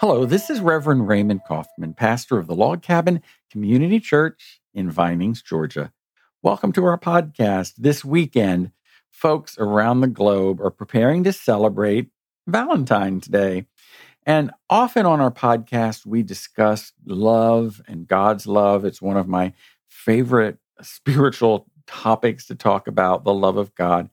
Hello, this is Reverend Raymond Coffman, pastor of the Log Cabin Community Church in Vinings, Georgia. Welcome to our podcast. This weekend, folks around the globe are preparing to celebrate Valentine's Day. And often on our podcast, we discuss love and God's love. It's one of my favorite spiritual topics to talk about the love of God.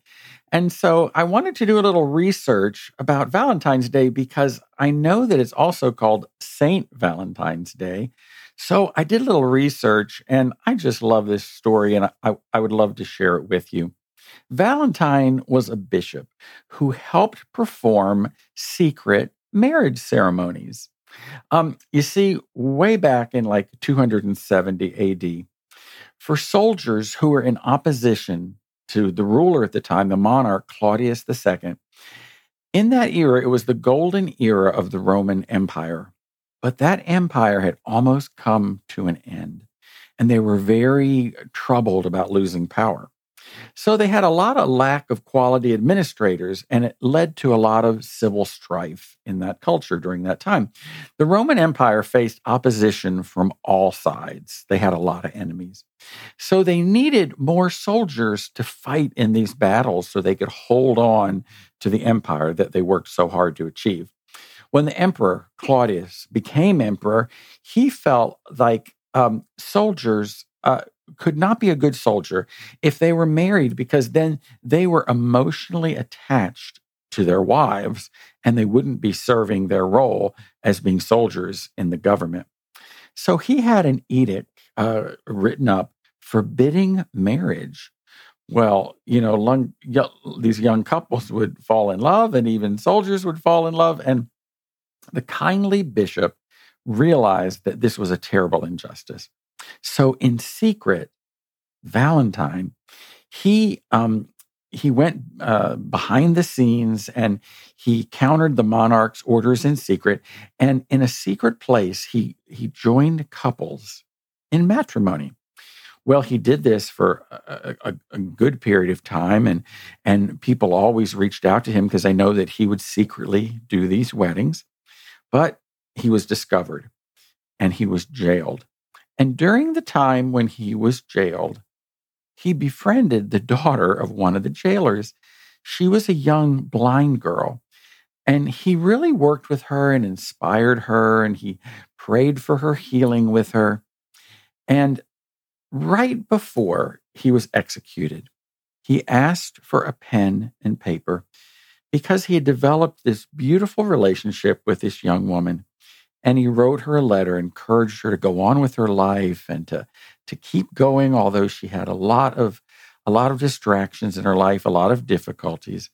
And so I wanted to do a little research about Valentine's Day because I know that it's also called Saint Valentine's Day. So I did a little research and I just love this story and I, I would love to share it with you. Valentine was a bishop who helped perform secret marriage ceremonies. Um, you see, way back in like 270 AD, for soldiers who were in opposition to the ruler at the time, the monarch Claudius II. In that era, it was the golden era of the Roman Empire. But that empire had almost come to an end, and they were very troubled about losing power. So they had a lot of lack of quality administrators, and it led to a lot of civil strife in that culture during that time. The Roman Empire faced opposition from all sides, they had a lot of enemies. So they needed more soldiers to fight in these battles so they could hold on to the empire that they worked so hard to achieve. When the emperor, Claudius, became emperor, he felt like um, soldiers uh, could not be a good soldier if they were married because then they were emotionally attached to their wives and they wouldn't be serving their role as being soldiers in the government. So he had an edict uh, written up forbidding marriage. Well, you know, long, these young couples would fall in love and even soldiers would fall in love. And the kindly bishop realized that this was a terrible injustice. So, in secret, Valentine, he um, he went uh, behind the scenes and he countered the monarch's orders in secret. And in a secret place, he he joined couples in matrimony. Well, he did this for a, a, a good period of time, and and people always reached out to him because they know that he would secretly do these weddings. But he was discovered, and he was jailed. And during the time when he was jailed, he befriended the daughter of one of the jailers. She was a young blind girl. And he really worked with her and inspired her, and he prayed for her healing with her. And right before he was executed, he asked for a pen and paper because he had developed this beautiful relationship with this young woman. And he wrote her a letter, encouraged her to go on with her life and to to keep going, although she had a lot of a lot of distractions in her life, a lot of difficulties.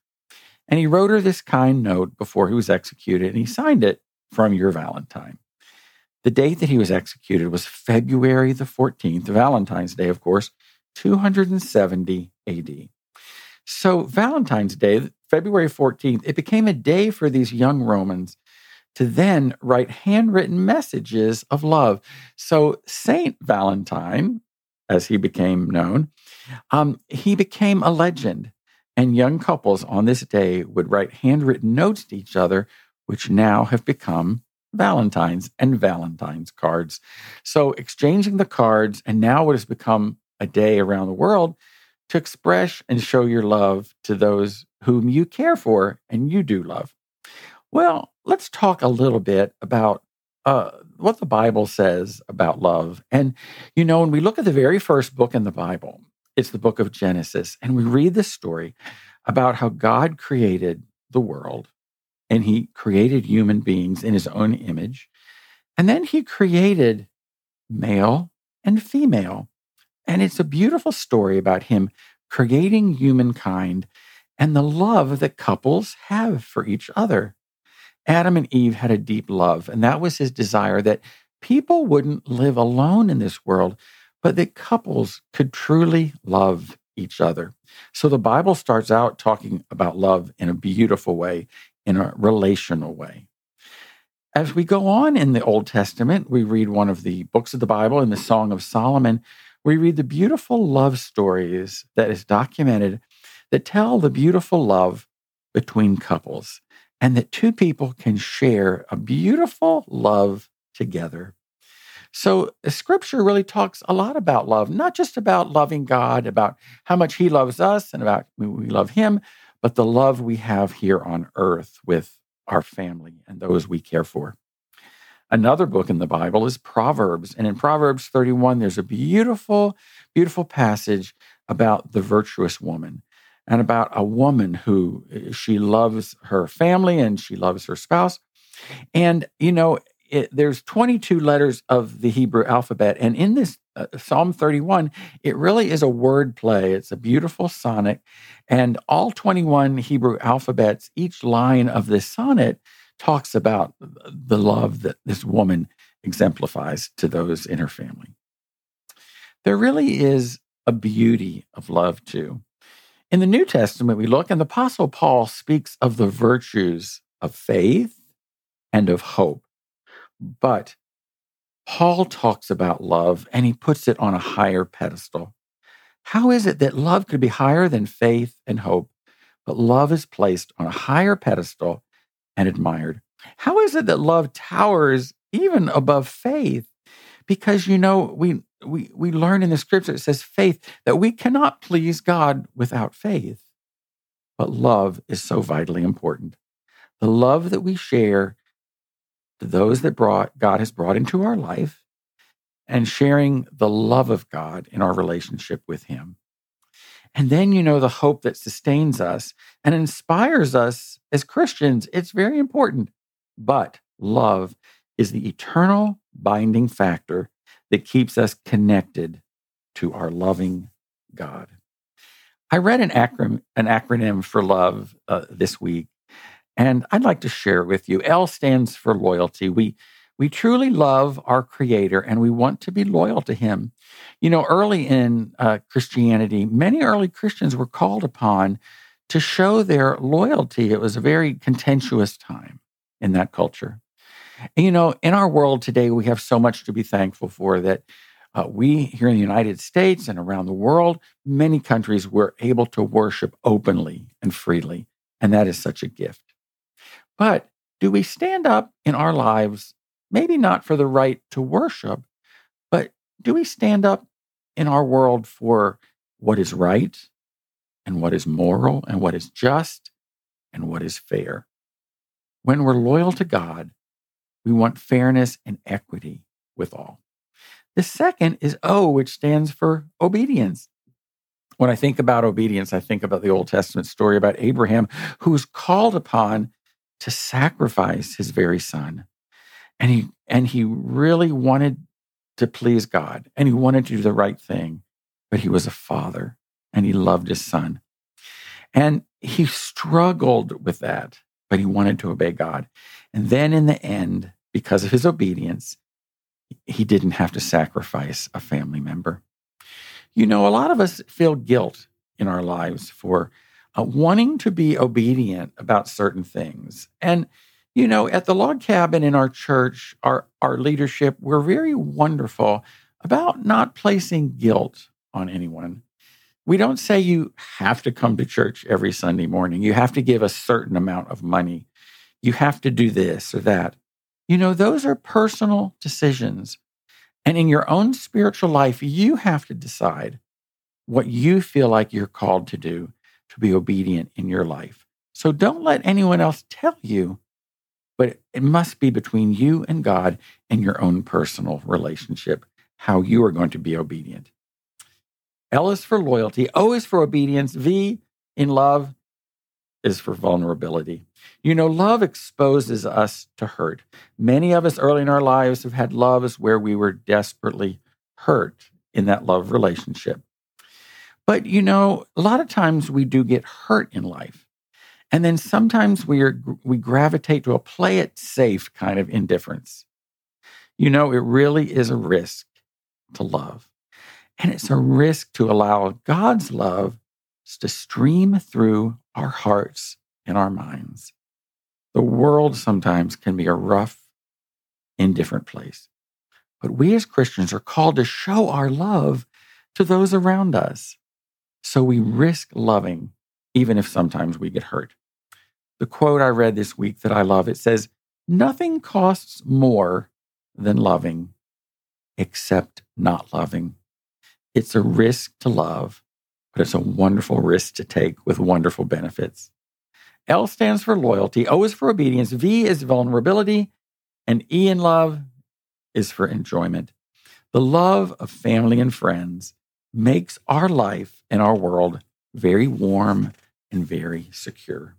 And he wrote her this kind note before he was executed, and he signed it from your Valentine. The date that he was executed was February the 14th, Valentine's Day, of course, 270 AD. So, Valentine's Day, February 14th, it became a day for these young Romans to then write handwritten messages of love. So, Saint Valentine, as he became known, um, he became a legend. And young couples on this day would write handwritten notes to each other, which now have become Valentines and Valentine's cards. So, exchanging the cards, and now it has become a day around the world to express and show your love to those whom you care for and you do love. Well, let's talk a little bit about uh, what the Bible says about love. And, you know, when we look at the very first book in the Bible, it's the book of Genesis, and we read the story about how God created the world and he created human beings in his own image. And then he created male and female. And it's a beautiful story about him creating humankind and the love that couples have for each other. Adam and Eve had a deep love, and that was his desire that people wouldn't live alone in this world, but that couples could truly love each other. So the Bible starts out talking about love in a beautiful way, in a relational way. As we go on in the Old Testament, we read one of the books of the Bible in the Song of Solomon. We read the beautiful love stories that is documented that tell the beautiful love between couples. And that two people can share a beautiful love together. So, scripture really talks a lot about love, not just about loving God, about how much He loves us and about we love Him, but the love we have here on earth with our family and those we care for. Another book in the Bible is Proverbs. And in Proverbs 31, there's a beautiful, beautiful passage about the virtuous woman and about a woman who eh, she loves her family and she loves her spouse. And, you know, it, there's 22 letters of the Hebrew alphabet. And in this uh, Psalm 31, it really is a word play. It's a beautiful sonnet. And all 21 Hebrew alphabets, each line of this sonnet talks about the love that this woman exemplifies to those in her family. There really is a beauty of love, too. In the New Testament, we look, and the Apostle Paul speaks of the virtues of faith and of hope. But Paul talks about love and he puts it on a higher pedestal. How is it that love could be higher than faith and hope, but love is placed on a higher pedestal and admired? How is it that love towers even above faith? Because you know, we we we learn in the scripture it says faith that we cannot please God without faith. But love is so vitally important. The love that we share to those that brought God has brought into our life and sharing the love of God in our relationship with Him. And then, you know, the hope that sustains us and inspires us as Christians. It's very important. But love is the eternal binding factor that keeps us connected to our loving God. I read an acronym, an acronym for love uh, this week, and I'd like to share it with you. L stands for loyalty. We we truly love our Creator and we want to be loyal to Him. You know, early in uh, Christianity, many early Christians were called upon to show their loyalty. It was a very contentious time in that culture. And, you know, in our world today, we have so much to be thankful for that uh, we here in the United States and around the world, many countries were able to worship openly and freely. And that is such a gift. But do we stand up in our lives, maybe not for the right to worship, but do we stand up in our world for what is right and what is moral and what is just and what is fair? When we're loyal to God, we want fairness and equity with all. The second is O, which stands for obedience. When I think about obedience, I think about the Old Testament story about Abraham, who was called upon to sacrifice his very son. And he and he really wanted to please God and he wanted to do the right thing, but he was a father and he loved his son. And he struggled with that, but he wanted to obey God. And then in the end, because of his obedience, he didn't have to sacrifice a family member. You know, a lot of us feel guilt in our lives for uh, wanting to be obedient about certain things. And, you know, at the log cabin in our church, our, our leadership, we're very wonderful about not placing guilt on anyone. We don't say you have to come to church every Sunday morning. You have to give a certain amount of money. You have to do this or that. You know, those are personal decisions. And in your own spiritual life, you have to decide what you feel like you're called to do to be obedient in your life. So don't let anyone else tell you, but it must be between you and God and your own personal relationship, how you are going to be obedient. L is for loyalty, O is for obedience, V in love is for vulnerability. You know, love exposes us to hurt. Many of us early in our lives have had loves where we were desperately hurt in that love relationship. But you know, a lot of times we do get hurt in life. And then sometimes we are we gravitate to a play it safe kind of indifference. You know, it really is a risk to love. And it's a risk to allow God's love to stream through our hearts and our minds. The world sometimes can be a rough, indifferent place. But we as Christians are called to show our love to those around us. So we risk loving, even if sometimes we get hurt. the quote I read this week that I love. It says, Nothing costs more than loving except not loving. It's a risk to love, but it's a wonderful risk to take with wonderful benefits. L stands for loyalty, O is for obedience, V is vulnerability, and E in love is for enjoyment. The love of family and friends makes our life and our world very warm and very secure.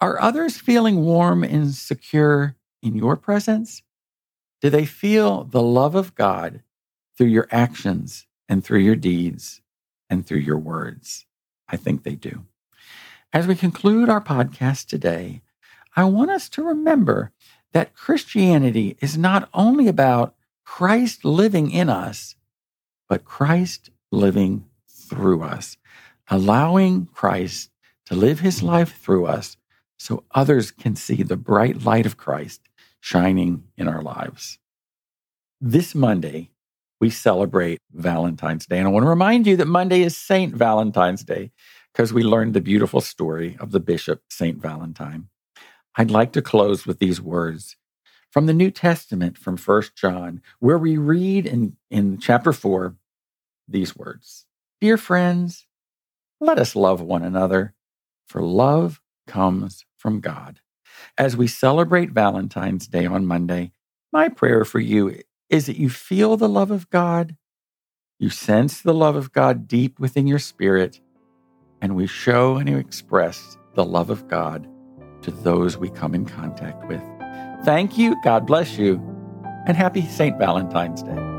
Are others feeling warm and secure in your presence? Do they feel the love of God through your actions and through your deeds and through your words? I think they do. As we conclude our podcast today, I want us to remember that Christianity is not only about Christ living in us, but Christ living through us, allowing Christ to live his life through us so others can see the bright light of Christ shining in our lives. This Monday, we celebrate Valentine's Day. And I want to remind you that Monday is Saint Valentine's Day because we learned the beautiful story of the bishop, Saint Valentine. I'd like to close with these words from the New Testament from First John, where we read in, in chapter 4 these words Dear friends, let us love one another, for love comes from God. As we celebrate Valentine's Day on Monday, my prayer for you is that you feel the love of God, you sense the love of God deep within your spirit, and we show and express the love of God to those we come in contact with. Thank you, God bless you, and happy St. Valentine's Day.